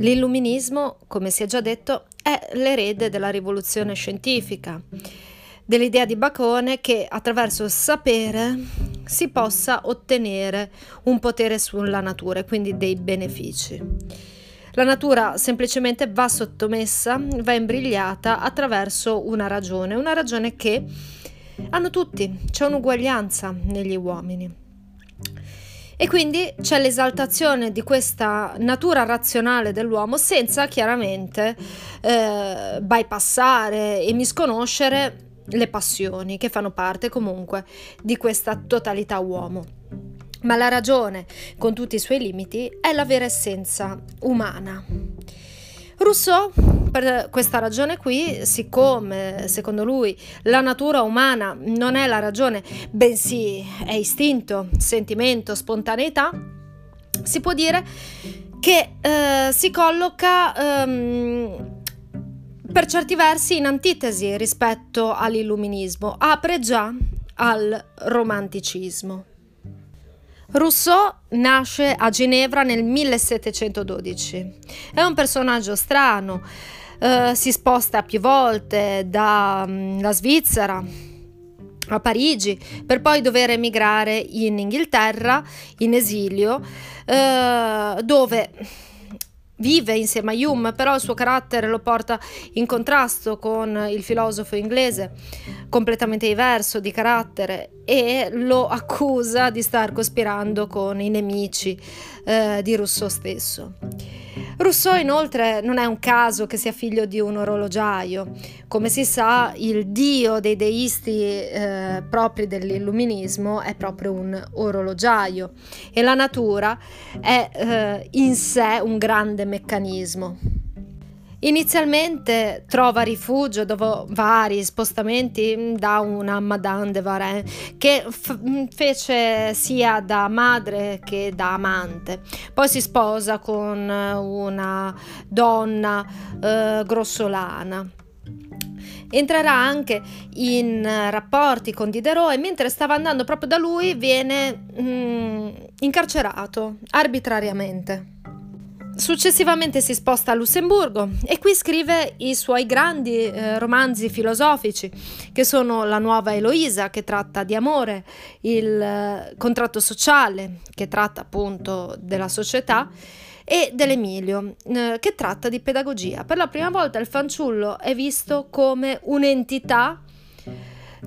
L'illuminismo, come si è già detto, è l'erede della rivoluzione scientifica, dell'idea di Bacone che attraverso il sapere si possa ottenere un potere sulla natura e quindi dei benefici. La natura semplicemente va sottomessa, va imbrigliata attraverso una ragione, una ragione che hanno tutti, c'è un'uguaglianza negli uomini. E quindi c'è l'esaltazione di questa natura razionale dell'uomo senza chiaramente eh, bypassare e misconoscere le passioni che fanno parte comunque di questa totalità uomo. Ma la ragione, con tutti i suoi limiti, è la vera essenza umana. Rousseau, per questa ragione qui, siccome secondo lui la natura umana non è la ragione, bensì è istinto, sentimento, spontaneità, si può dire che eh, si colloca ehm, per certi versi in antitesi rispetto all'illuminismo, apre già al romanticismo. Rousseau nasce a Ginevra nel 1712. È un personaggio strano, eh, si sposta più volte dalla mm, Svizzera a Parigi per poi dover emigrare in Inghilterra in esilio, eh, dove vive insieme a Hume, però il suo carattere lo porta in contrasto con il filosofo inglese, completamente diverso di carattere, e lo accusa di star cospirando con i nemici eh, di Rousseau stesso. Rousseau inoltre non è un caso che sia figlio di un orologiaio. Come si sa, il dio dei deisti eh, propri dell'illuminismo è proprio un orologiaio e la natura è eh, in sé un grande meccanismo. Inizialmente trova rifugio dopo vari spostamenti da una Madame de Varenne che f- fece sia da madre che da amante. Poi si sposa con una donna eh, grossolana. Entrerà anche in rapporti con Diderot e mentre stava andando proprio da lui viene mm, incarcerato arbitrariamente. Successivamente si sposta a Lussemburgo e qui scrive i suoi grandi eh, romanzi filosofici, che sono La nuova Eloisa, che tratta di amore, il eh, contratto sociale, che tratta appunto della società, e dell'Emilio, eh, che tratta di pedagogia. Per la prima volta il fanciullo è visto come un'entità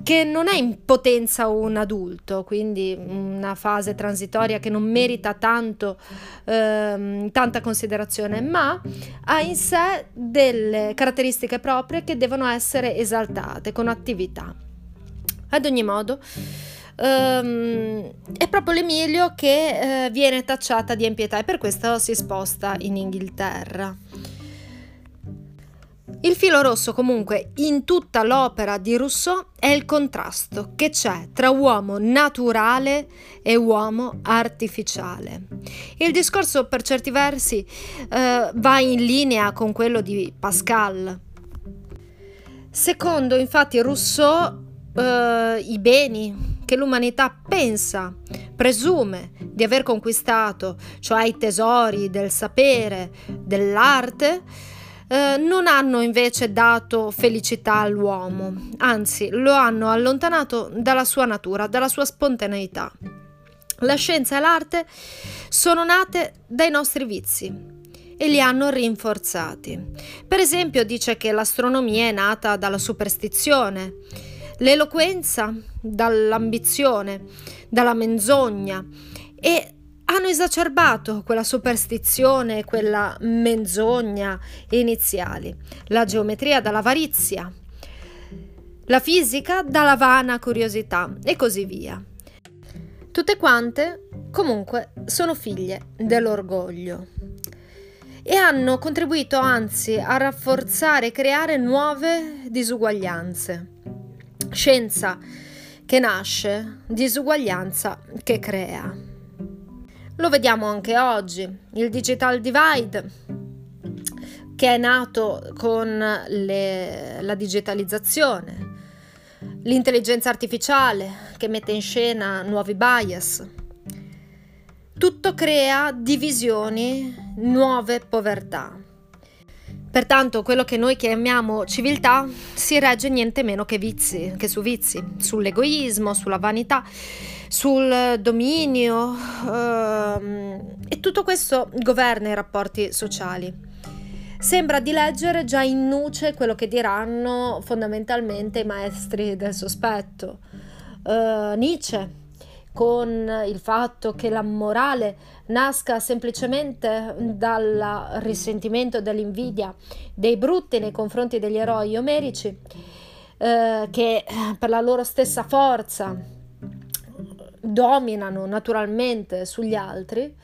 che non è in potenza un adulto, quindi una fase transitoria che non merita tanto, ehm, tanta considerazione, ma ha in sé delle caratteristiche proprie che devono essere esaltate con attività. Ad ogni modo, Um, è proprio l'Emilio che uh, viene tacciata di impietà e per questo si sposta in Inghilterra. Il filo rosso comunque in tutta l'opera di Rousseau è il contrasto che c'è tra uomo naturale e uomo artificiale. Il discorso per certi versi eh, va in linea con quello di Pascal. Secondo infatti Rousseau eh, i beni che l'umanità pensa, presume di aver conquistato, cioè i tesori del sapere, dell'arte, eh, non hanno invece dato felicità all'uomo, anzi lo hanno allontanato dalla sua natura, dalla sua spontaneità. La scienza e l'arte sono nate dai nostri vizi e li hanno rinforzati. Per esempio dice che l'astronomia è nata dalla superstizione, l'eloquenza dall'ambizione, dalla menzogna e hanno esacerbato quella superstizione, quella menzogna iniziali, la geometria dall'avarizia, la fisica dalla vana curiosità e così via. Tutte quante, comunque, sono figlie dell'orgoglio e hanno contribuito anzi a rafforzare e creare nuove disuguaglianze. Scienza che nasce, disuguaglianza che crea. Lo vediamo anche oggi, il digital divide che è nato con le, la digitalizzazione, l'intelligenza artificiale che mette in scena nuovi bias. Tutto crea divisioni, nuove povertà. Pertanto quello che noi chiamiamo civiltà si regge niente meno che, vizi, che su vizi, sull'egoismo, sulla vanità, sul dominio ehm, e tutto questo governa i rapporti sociali. Sembra di leggere già in nuce quello che diranno fondamentalmente i maestri del sospetto. Uh, Nietzsche con il fatto che la morale nasca semplicemente dal risentimento e dall'invidia dei brutti nei confronti degli eroi omerici, eh, che per la loro stessa forza dominano naturalmente sugli altri,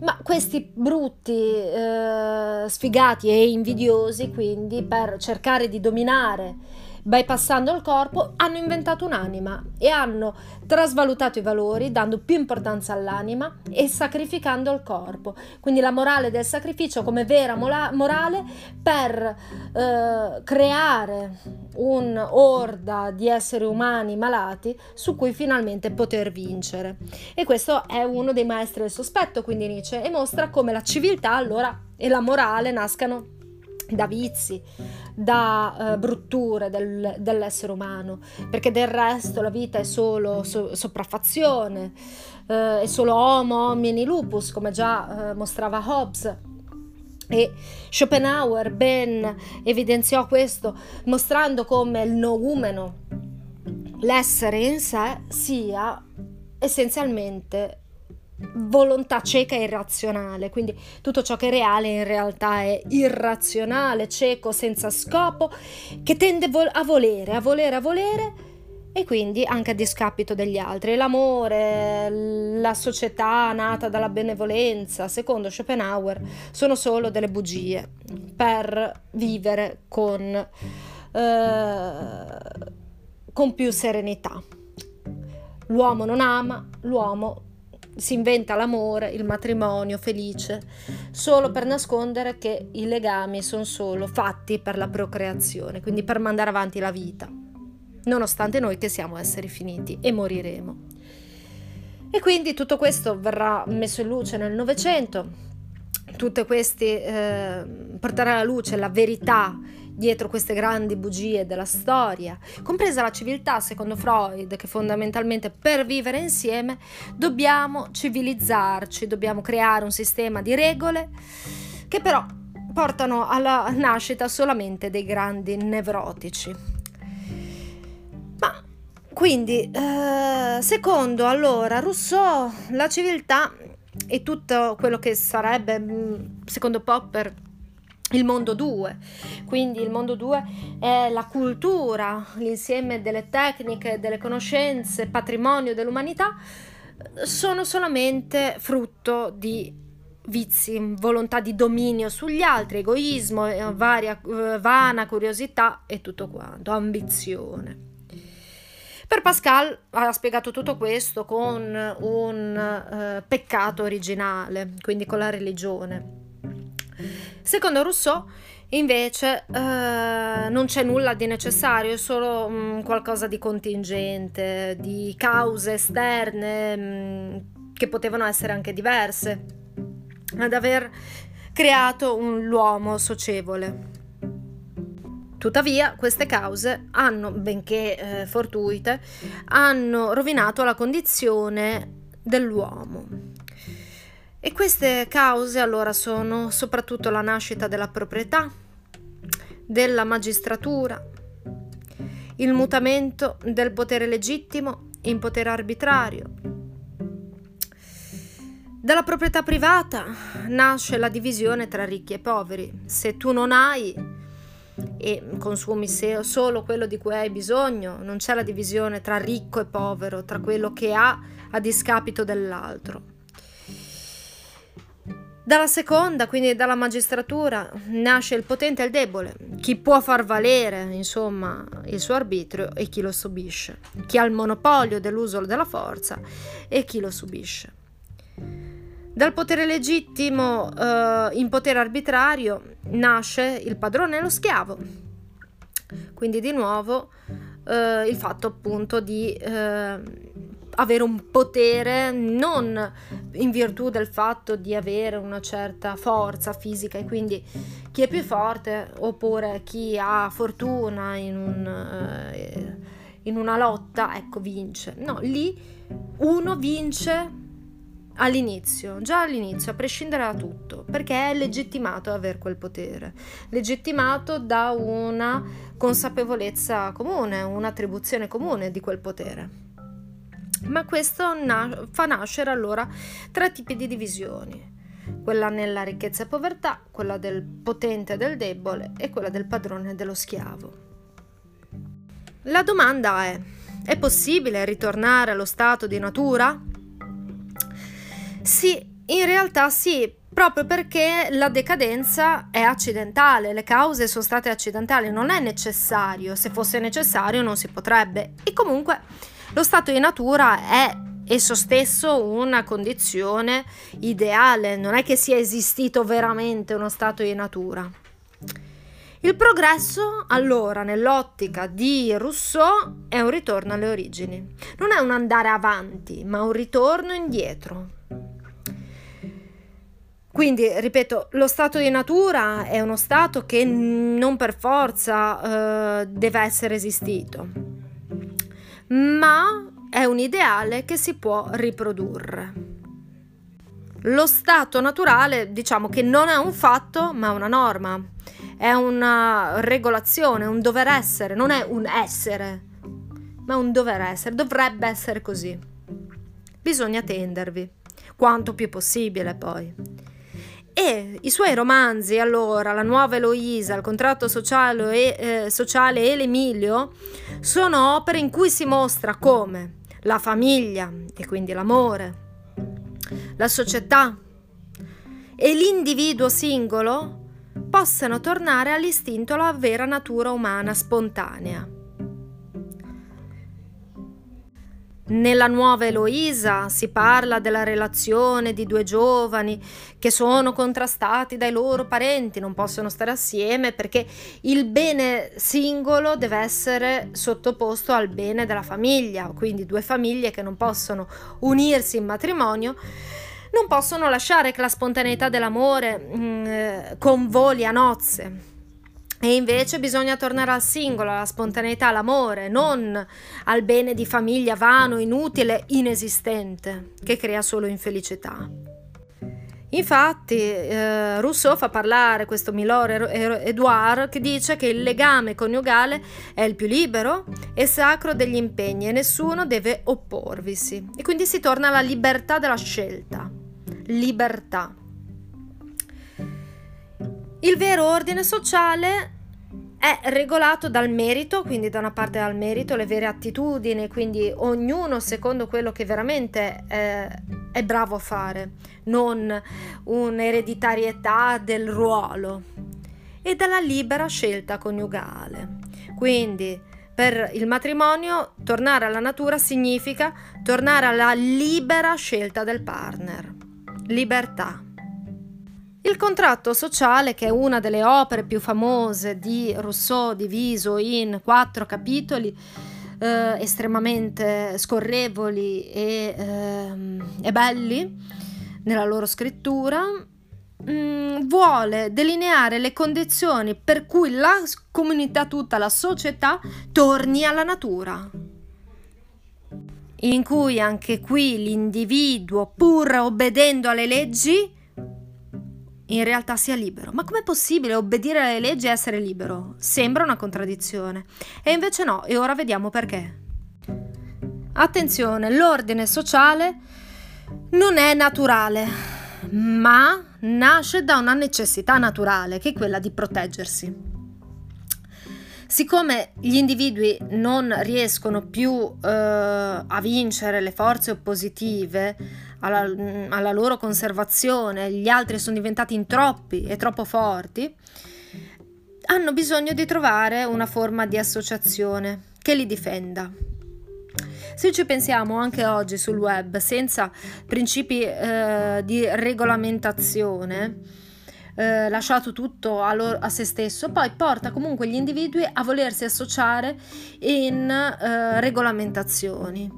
ma questi brutti, eh, sfigati e invidiosi, quindi per cercare di dominare bypassando il corpo, hanno inventato un'anima e hanno trasvalutato i valori, dando più importanza all'anima e sacrificando il corpo. Quindi la morale del sacrificio come vera morale per eh, creare un'orda di esseri umani malati su cui finalmente poter vincere. E questo è uno dei maestri del sospetto, quindi Nietzsche, e mostra come la civiltà allora e la morale nascano da vizi, da uh, brutture del, dell'essere umano, perché del resto la vita è solo so, sopraffazione, uh, è solo homo homini lupus, come già uh, mostrava Hobbes. E Schopenhauer ben evidenziò questo, mostrando come il noumeno, l'essere in sé, sia essenzialmente volontà cieca e irrazionale, quindi tutto ciò che è reale in realtà è irrazionale, cieco, senza scopo, che tende a volere, a volere, a volere e quindi anche a discapito degli altri. L'amore, la società nata dalla benevolenza, secondo Schopenhauer, sono solo delle bugie per vivere con, eh, con più serenità. L'uomo non ama, l'uomo si inventa l'amore, il matrimonio felice, solo per nascondere che i legami sono solo fatti per la procreazione, quindi per mandare avanti la vita, nonostante noi che siamo esseri finiti e moriremo. E quindi tutto questo verrà messo in luce nel Novecento, tutte queste eh, porterà alla luce la verità dietro queste grandi bugie della storia, compresa la civiltà, secondo Freud, che fondamentalmente per vivere insieme dobbiamo civilizzarci, dobbiamo creare un sistema di regole che però portano alla nascita solamente dei grandi nevrotici. Ma quindi, eh, secondo allora Rousseau, la civiltà e tutto quello che sarebbe, mm, secondo Popper, il mondo 2. Quindi il mondo 2 è la cultura, l'insieme delle tecniche, delle conoscenze, patrimonio dell'umanità, sono solamente frutto di vizi, volontà di dominio sugli altri, egoismo, eh, varia, eh, vana curiosità e tutto quanto, ambizione. Per Pascal ha spiegato tutto questo con un uh, peccato originale, quindi con la religione. Secondo Rousseau, invece, eh, non c'è nulla di necessario, è solo mh, mm, qualcosa di contingente, di cause esterne mh, mm, che potevano essere anche diverse, ad aver creato un, l'uomo socievole. Tuttavia, queste cause hanno, benché eh, fortuite, hanno rovinato la condizione dell'uomo. E queste cause allora sono soprattutto la nascita della proprietà, della magistratura, il mutamento del potere legittimo in potere arbitrario. Dalla proprietà privata nasce la divisione tra ricchi e poveri. Se tu non hai e consumi solo quello di cui hai bisogno, non c'è la divisione tra ricco e povero, tra quello che ha a discapito dell'altro. Dalla seconda, quindi dalla magistratura, nasce il potente e il debole, chi può far valere, insomma, il suo arbitrio e chi lo subisce, chi ha il monopolio dell'uso della forza e chi lo subisce. Dal potere legittimo eh, in potere arbitrario nasce il padrone e lo schiavo. Quindi di nuovo eh, il fatto appunto di eh, avere un potere non in virtù del fatto di avere una certa forza fisica e quindi chi è più forte oppure chi ha fortuna in, un, eh, in una lotta, ecco, vince. No, lì uno vince all'inizio, già all'inizio, a prescindere da tutto, perché è legittimato avere quel potere, legittimato da una consapevolezza comune, un'attribuzione comune di quel potere. Ma questo na- fa nascere allora tre tipi di divisioni. Quella nella ricchezza e povertà, quella del potente e del debole e quella del padrone e dello schiavo. La domanda è, è possibile ritornare allo stato di natura? Sì, in realtà sì, proprio perché la decadenza è accidentale, le cause sono state accidentali, non è necessario, se fosse necessario non si potrebbe. E comunque lo stato di natura è esso stesso una condizione ideale, non è che sia esistito veramente uno stato di natura. Il progresso, allora, nell'ottica di Rousseau, è un ritorno alle origini. Non è un andare avanti, ma un ritorno indietro. Quindi, ripeto, lo stato di natura è uno stato che non per forza eh, deve essere esistito, ma è un ideale che si può riprodurre. Lo stato naturale, diciamo che non è un fatto, ma una norma, è una regolazione, un dover essere, non è un essere, ma un dover essere, dovrebbe essere così. Bisogna tendervi, quanto più possibile poi. E i suoi romanzi, allora, La nuova Eloisa, Il contratto sociale e, eh, sociale e l'Emilio, sono opere in cui si mostra come la famiglia, e quindi l'amore, la società e l'individuo singolo possano tornare all'istinto alla vera natura umana spontanea. Nella nuova Eloisa si parla della relazione di due giovani che sono contrastati dai loro parenti, non possono stare assieme perché il bene singolo deve essere sottoposto al bene della famiglia, quindi due famiglie che non possono unirsi in matrimonio non possono lasciare che la spontaneità dell'amore mh, mm, eh, convoli a nozze. E invece bisogna tornare al singolo, alla spontaneità, all'amore, non al bene di famiglia vano, inutile, inesistente, che crea solo infelicità. Infatti, eh, Rousseau fa parlare questo Milor Edouard che dice che il legame coniugale è il più libero e sacro degli impegni e nessuno deve opporvisi. E quindi si torna alla libertà della scelta. Libertà. Il vero ordine sociale è regolato dal merito, quindi da una parte dal merito, le vere attitudini, quindi ognuno secondo quello che veramente è, è bravo a fare, non un'ereditarietà del ruolo, e dalla libera scelta coniugale. Quindi per il matrimonio tornare alla natura significa tornare alla libera scelta del partner. Libertà. Il contratto sociale, che è una delle opere più famose di Rousseau, diviso in quattro capitoli, eh, estremamente scorrevoli e, eh, e, belli nella loro scrittura, mh, mm, vuole delineare le condizioni per cui la comunità tutta, la società, torni alla natura. In cui anche qui l'individuo, pur obbedendo alle leggi, in realtà sia libero. Ma com'è possibile obbedire alle leggi e essere libero? Sembra una contraddizione. E invece no, e ora vediamo perché. Attenzione, l'ordine sociale non è naturale, ma nasce da una necessità naturale, che è quella di proteggersi. Siccome gli individui non riescono più eh, a vincere le forze oppositive alla, alla, loro conservazione, gli altri sono diventati in troppi e troppo forti, hanno bisogno di trovare una forma di associazione che li difenda. Se ci pensiamo anche oggi sul web, senza principi eh, di regolamentazione, eh, lasciato tutto a, loro, a, se stesso, poi porta comunque gli individui a volersi associare in eh, regolamentazioni.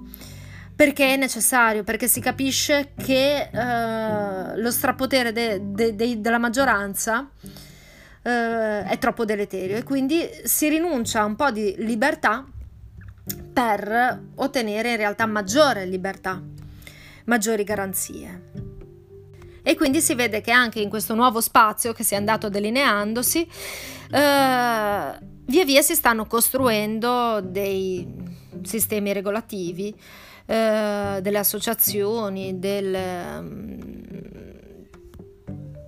Perché è necessario, perché si capisce che eh, lo strapotere de, de, de, della maggioranza eh, è troppo deleterio e quindi si rinuncia a un po' di libertà per ottenere in realtà maggiore libertà, maggiori garanzie. E quindi si vede che anche in questo nuovo spazio che si è andato delineandosi, eh, via via si stanno costruendo dei sistemi regolativi, eh, delle associazioni, del,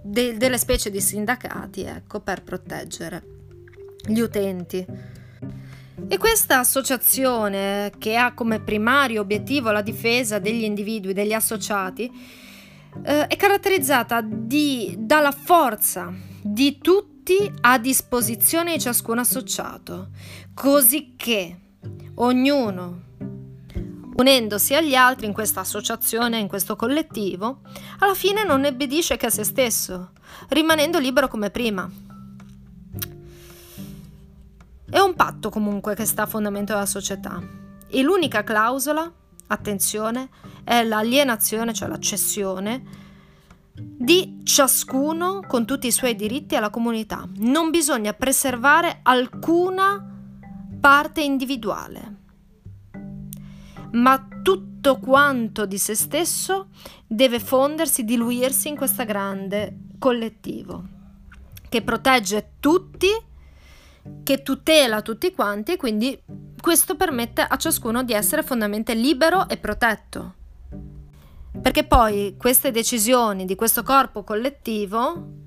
de, delle specie di sindacati, ecco, per proteggere gli utenti. E questa associazione, che ha come primario obiettivo la difesa degli individui, degli associati, eh, è caratterizzata di, dalla forza di tutti a disposizione di ciascun associato, così che ognuno, unendosi agli altri in questa associazione, in questo collettivo, alla fine non ne obbedisce che a se stesso, rimanendo libero come prima. È un patto comunque che sta a fondamento della società e l'unica clausola, attenzione, è l'alienazione, cioè la cessione di ciascuno con tutti i suoi diritti alla comunità. Non bisogna preservare alcuna parte individuale, ma tutto quanto di se stesso deve fondersi, diluirsi in questo grande collettivo che protegge tutti, che tutela tutti quanti e quindi questo permette a ciascuno di essere fondamentalmente libero e protetto. Perché poi queste decisioni di questo corpo collettivo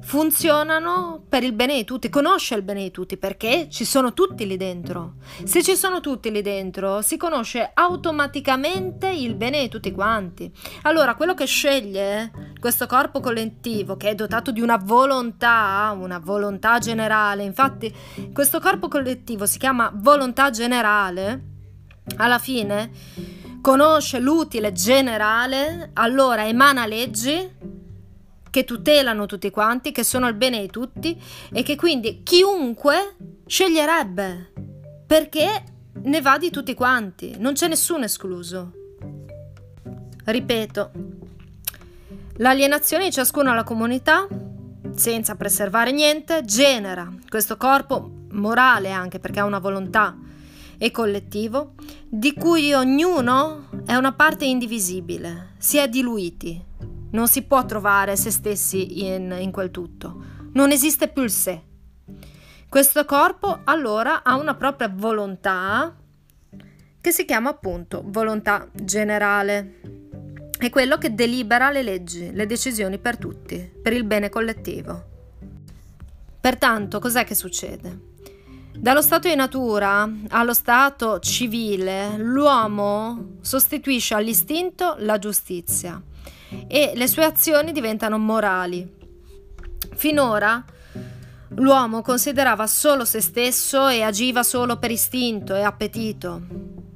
funzionano per il bene di tutti, conosce il bene di tutti perché ci sono tutti lì dentro. Se ci sono tutti lì dentro, si conosce automaticamente il bene di tutti quanti. Allora, quello che sceglie questo corpo collettivo, che è dotato di una volontà, una volontà generale, infatti questo corpo collettivo si chiama volontà generale, alla fine conosce l'utile generale, allora emana leggi che tutelano tutti quanti, che sono il bene di tutti e che quindi chiunque sceglierebbe perché ne va di tutti quanti, non c'è nessuno escluso. Ripeto, l'alienazione di ciascuno alla comunità, senza preservare niente, genera questo corpo morale anche perché ha una volontà e collettivo, di cui ognuno è una parte indivisibile, si è diluiti non si può trovare se stessi in, in quel tutto. Non esiste più il sé. Questo corpo allora ha una propria volontà che si chiama appunto volontà generale. È quello che delibera le leggi, le decisioni per tutti, per il bene collettivo. Pertanto, cos'è che succede? Dallo stato di natura allo stato civile, l'uomo sostituisce all'istinto la giustizia e le sue azioni diventano morali. Finora l'uomo considerava solo se stesso e agiva solo per istinto e appetito,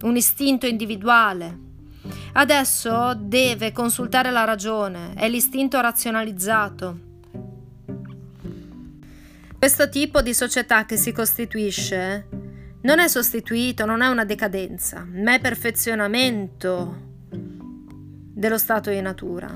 un istinto individuale. Adesso deve consultare la ragione, è l'istinto razionalizzato. Questo tipo di società che si costituisce non è sostituito, non è una decadenza, ma è perfezionamento dello stato di natura.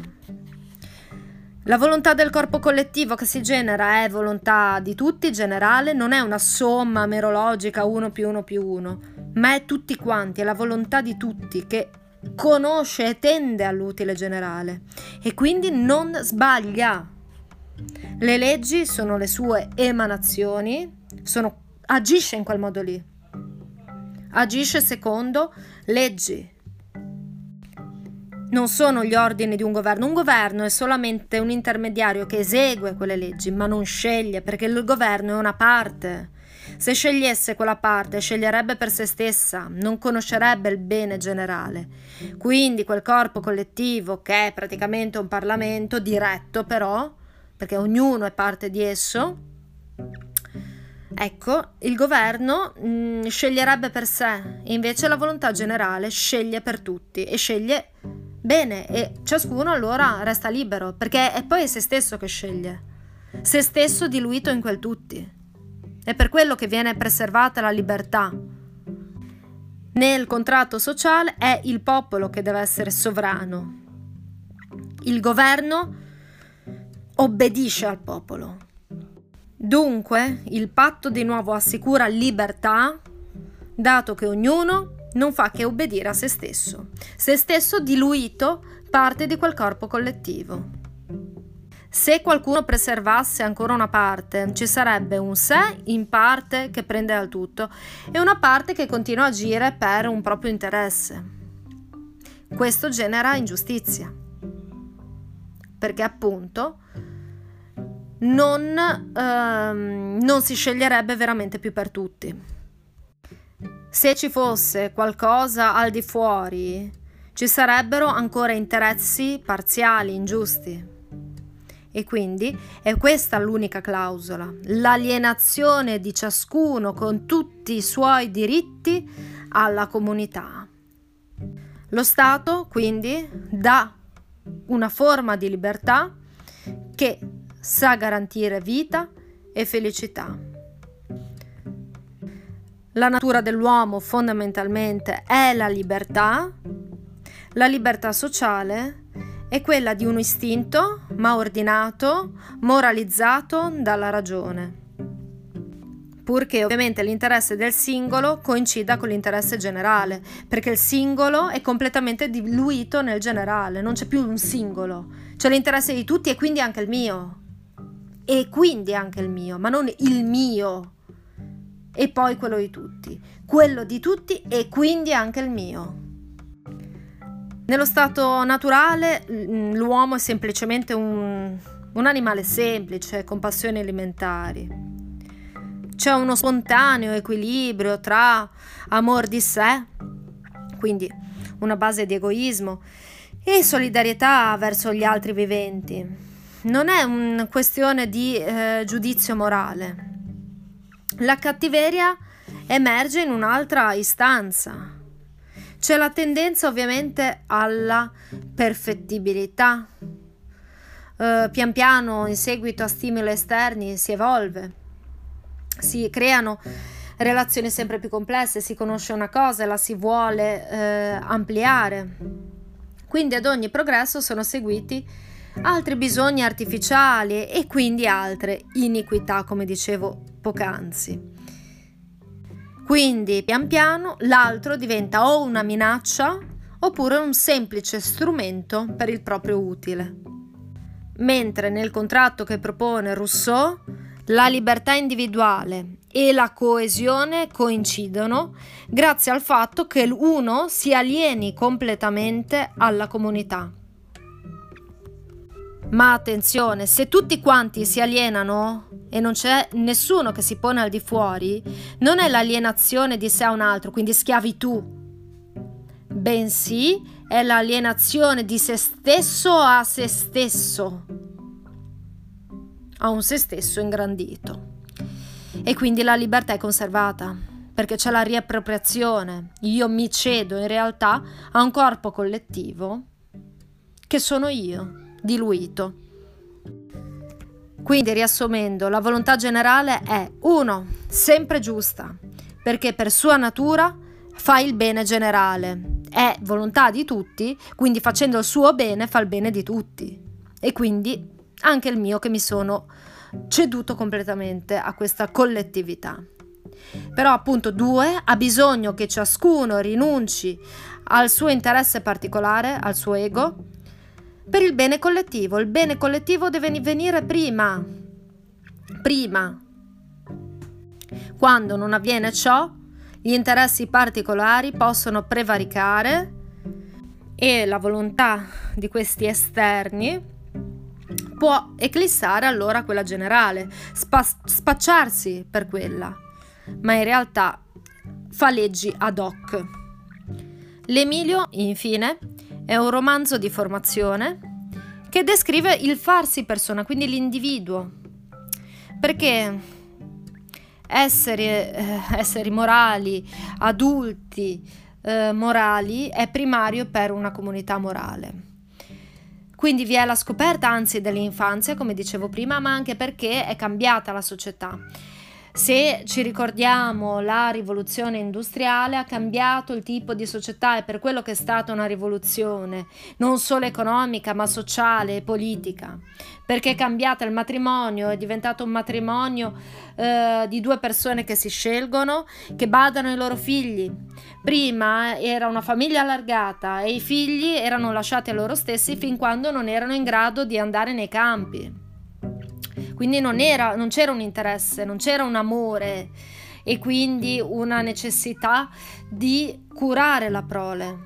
La volontà del corpo collettivo che si genera è volontà di tutti, generale, non è una somma merologica 1 più 1 più 1, ma è tutti quanti, è la volontà di tutti che conosce e tende all'utile generale e quindi non sbaglia. Le leggi sono le sue emanazioni, sono, agisce in quel modo lì. Agisce secondo leggi, non sono gli ordini di un governo. Un governo è solamente un intermediario che esegue quelle leggi, ma non sceglie, perché il governo è una parte. Se scegliesse quella parte, sceglierebbe per se stessa, non conoscerebbe il bene generale. Quindi quel corpo collettivo, che è praticamente un Parlamento, diretto però, perché ognuno è parte di esso, ecco, il governo mh, mm, sceglierebbe per sé, invece la volontà generale sceglie per tutti e sceglie Bene, e ciascuno allora resta libero, perché è poi se stesso che sceglie, se stesso diluito in quel tutti. È per quello che viene preservata la libertà. Nel contratto sociale è il popolo che deve essere sovrano. Il governo obbedisce al popolo. Dunque, il patto di nuovo assicura libertà, dato che ognuno non fa che obbedire a se stesso, se stesso diluito parte di quel corpo collettivo. Se qualcuno preservasse ancora una parte, ci sarebbe un sé in parte che prende al tutto e una parte che continua a agire per un proprio interesse. Questo genera ingiustizia, perché appunto non, ehm, non si sceglierebbe veramente più per tutti. Se ci fosse qualcosa al di fuori, ci sarebbero ancora interessi parziali, ingiusti. E quindi è questa l'unica clausola, l'alienazione di ciascuno con tutti i suoi diritti alla comunità. Lo Stato quindi dà una forma di libertà che sa garantire vita e felicità. La natura dell'uomo fondamentalmente è la libertà, la libertà sociale è quella di un istinto, ma ordinato, moralizzato dalla ragione. Purché ovviamente l'interesse del singolo coincida con l'interesse generale, perché il singolo è completamente diluito nel generale, non c'è più un singolo, c'è l'interesse di tutti e quindi anche il mio. E quindi anche il mio, ma non il mio e poi quello di tutti, quello di tutti e quindi anche il mio. Nello stato naturale mm, l'uomo è semplicemente un, un animale semplice, con passioni alimentari. C'è uno spontaneo equilibrio tra amor di sé, quindi una base di egoismo, e solidarietà verso gli altri viventi. Non è una questione di eh, giudizio morale. La cattiveria emerge in un'altra istanza, c'è la tendenza ovviamente alla perfettibilità. Uh, pian piano, in seguito a stimoli esterni, si evolve, si creano relazioni sempre più complesse, si conosce una cosa e la si vuole eh, ampliare. Quindi ad ogni progresso sono seguiti altri bisogni artificiali e quindi altre iniquità, come dicevo poc'anzi. Quindi pian piano l'altro diventa o una minaccia oppure un semplice strumento per il proprio utile. Mentre nel contratto che propone Rousseau la libertà individuale e la coesione coincidono grazie al fatto che uno si alieni completamente alla comunità. Ma attenzione, se tutti quanti si alienano e non c'è nessuno che si pone al di fuori, non è l'alienazione di sé a un altro, quindi schiavitù, bensì è l'alienazione di se stesso a se stesso, a un se stesso ingrandito. E quindi la libertà è conservata, perché c'è la riappropriazione. Io mi cedo in realtà a un corpo collettivo che sono io diluito. Quindi, riassumendo, la volontà generale è 1. Sempre giusta, perché per sua natura fa il bene generale. È volontà di tutti, quindi facendo il suo bene fa il bene di tutti. E quindi anche il mio che mi sono ceduto completamente a questa collettività. Però appunto due, ha bisogno che ciascuno rinunci al suo interesse particolare, al suo ego, per il bene collettivo. Il bene collettivo deve venire prima. Prima. Quando non avviene ciò, gli interessi particolari possono prevaricare e la volontà di questi esterni può eclissare allora quella generale, spa- spacciarsi per quella, ma in realtà fa leggi ad hoc. L'Emilio, infine, è un romanzo di formazione che descrive il farsi persona, quindi l'individuo. Perché esseri, eh, esseri morali, adulti, eh, morali, è primario per una comunità morale. Quindi vi è la scoperta anzi dell'infanzia, come dicevo prima, ma anche perché è cambiata la società. Se ci ricordiamo, la rivoluzione industriale ha cambiato il tipo di società e per quello che è stata una rivoluzione, non solo economica, ma sociale e politica, perché è cambiato il matrimonio, è diventato un matrimonio eh, di due persone che si scelgono, che badano ai loro figli. Prima era una famiglia allargata e i figli erano lasciati a loro stessi fin quando non erano in grado di andare nei campi. Quindi non, era, non c'era un interesse, non c'era un amore e quindi una necessità di curare la prole.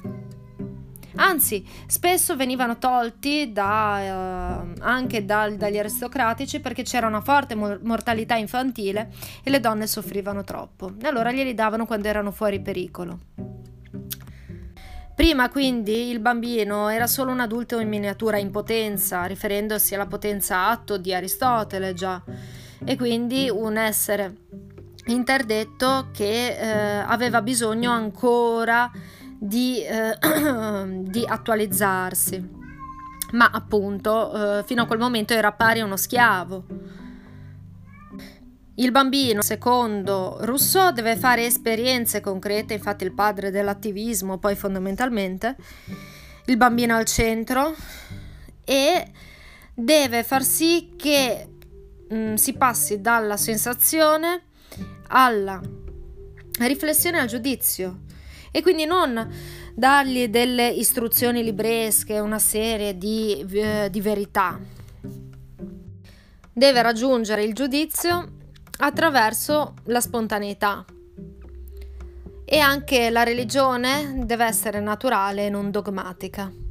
Anzi, spesso venivano tolti da, eh, anche da, dagli aristocratici perché c'era una forte mortalità infantile e le donne soffrivano troppo. E allora glieli davano quando erano fuori pericolo. Prima quindi il bambino era solo un adulto in miniatura in potenza, riferendosi alla potenza atto di Aristotele già, e quindi un essere interdetto che eh, aveva bisogno ancora di, eh, di attualizzarsi, ma appunto eh, fino a quel momento era pari a uno schiavo. Il bambino, secondo Rousseau, deve fare esperienze concrete, infatti il padre dell'attivismo, poi fondamentalmente, il bambino al centro e deve far sì che mh, mm, si passi dalla sensazione alla riflessione al giudizio e quindi non dargli delle istruzioni libresche, una serie di, eh, di verità. Deve raggiungere il giudizio attraverso la spontaneità. E anche la religione deve essere naturale e non dogmatica.